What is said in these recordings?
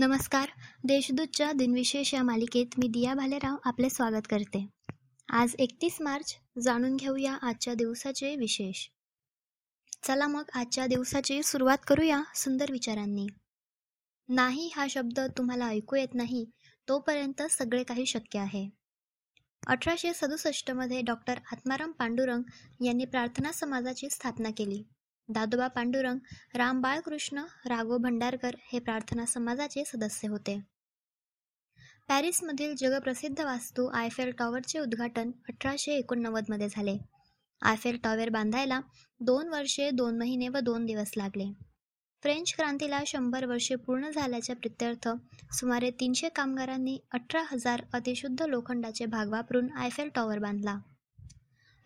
नमस्कार. देशदूतच्या दिनविशेष या मालिकेत मी दिया भालेराव आपले स्वागत करते. आज एकतीस मार्च जाणून घेऊया आजच्या दिवसाचे विशेष. चला मग आजच्या दिवसाची सुरुवात करूया सुंदर विचारांनी. नाही हा शब्द तुम्हाला ऐकू येत नाही तोपर्यंत सगळे काही शक्य आहे. अठराशे सदुसष्टमध्ये डॉक्टर आत्माराम पांडुरंग यांनी प्रार्थना समाजाची स्थापना केली. दादोबा पांडुरंग राम बाळकृष्ण राघव भंडारकर हे प्रार्थना समाजाचे सदस्य होते. पॅरिसमधील जगप्रसिद्ध वास्तू आयफेल टॉवरचे उद्घाटन अठराशे एकोणनव्वदमध्ये झाले. आयफेल टॉवर बांधायला दोन वर्षे दोन महिने व दोन दिवस लागले. फ्रेंच क्रांतीला शंभर वर्षे पूर्ण झाल्याच्या प्रित्यर्थ सुमारे तीनशे कामगारांनी अठरा हजार अतिशुद्ध लोखंडाचे भाग वापरून आयफेल टॉवर बांधला.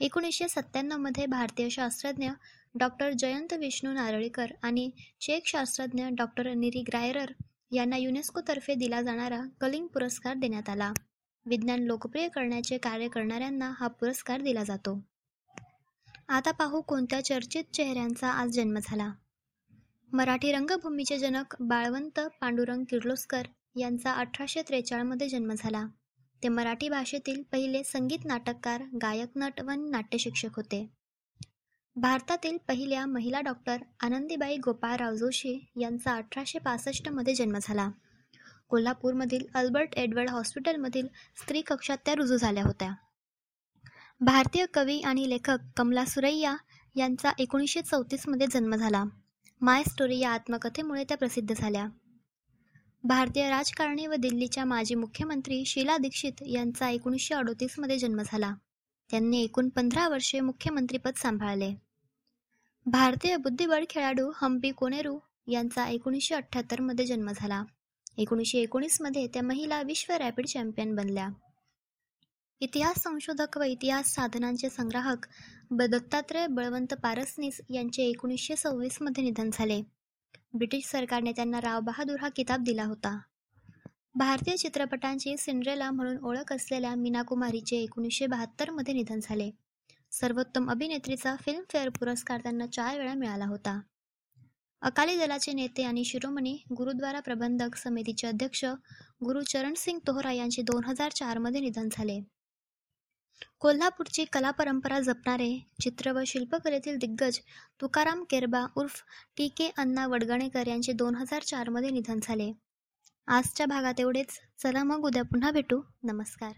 एकोणीसशे सत्त्याण्णवमध्ये भारतीय शास्त्रज्ञ डॉक्टर जयंत विष्णू नारळीकर आणि चेक शास्त्रज्ञ डॉक्टर निरी ग्रायरर यांना युनेस्कोतर्फे दिला जाणारा कलिंग पुरस्कार देण्यात आला. विज्ञान लोकप्रिय करण्याचे कार्य करणाऱ्यांना हा पुरस्कार दिला जातो. आता पाहू कोणत्या चर्चित चेहऱ्यांचा आज जन्म झाला. मराठी रंगभूमीचे जनक बाळवंत पांडुरंग किर्लोस्कर यांचा अठराशे त्रेचाळमध्ये जन्म झाला. ते मराठी भाषेतील पहिले संगीत नाटककार गायक नट व नाट्यशिक्षक होते. भारतातील पहिल्या महिला डॉक्टर आनंदीबाई गोपाळराव जोशी यांचा अठराशे पासष्टमध्ये जन्म झाला. कोल्हापूरमधील अल्बर्ट एडवर्ड हॉस्पिटलमधील स्त्री कक्षात त्या रुजू झाल्या होत्या. भारतीय कवी आणि लेखक कमला सुरैया यांचा एकोणीसशे चौतीसमध्ये जन्म झाला. माय स्टोरी या आत्मकथेमुळे त्या प्रसिद्ध झाल्या. भारतीय राजकारणी व दिल्लीच्या माजी मुख्यमंत्री शीला दीक्षित यांचा एकोणीसशे अडोतीसमध्ये जन्म झाला. त्यांनी एकूण पंधरा वर्षे मुख्यमंत्रीपद सांभाळले. भारतीय बुद्धिबळ खेळाडू हम्पी कोनेरू यांचा एकोणीसशे अठ्ठ्याहत्तरमध्ये जन्म झाला. एकोणीसशे एकोणीसमध्ये त्या महिला विश्व रॅपिड चॅम्पियन बनल्या. इतिहास संशोधक व इतिहास साधनांचे संग्राहक दत्तात्रय बळवंत पारसनीस यांचे एकोणीसशे सव्वीसमध्ये निधन झाले. ब्रिटिश सरकारने त्यांना राव बहादूर हा किताब दिला होता. भारतीय चित्रपटांची सिंड्रेला म्हणून ओळख असलेल्या मीना कुमारीचे एकोणीसशे बहात्तरमध्ये निधन झाले. सर्वोत्तम अभिनेत्रीचा फिल्मफेअर पुरस्कार त्यांना चार वेळा मिळाला होता. अकाली दलाचे नेते आणि शिरोमणी गुरुद्वारा प्रबंधक समितीचे अध्यक्ष गुरु चरण सिंग तोहरा यांचे दोन हजार चारमध्ये निधन झाले. कोल्हापूरची कला परंपरा जपणारे चित्र व शिल्पकलेतील दिग्गज तुकाराम केरबा उर्फ टी के अण्णा वडगणेकर यांचे दोन हजार चारमध्ये निधन झाले. आजच्या भागात एवढेच. चला मग उद्या पुन्हा भेटू. नमस्कार.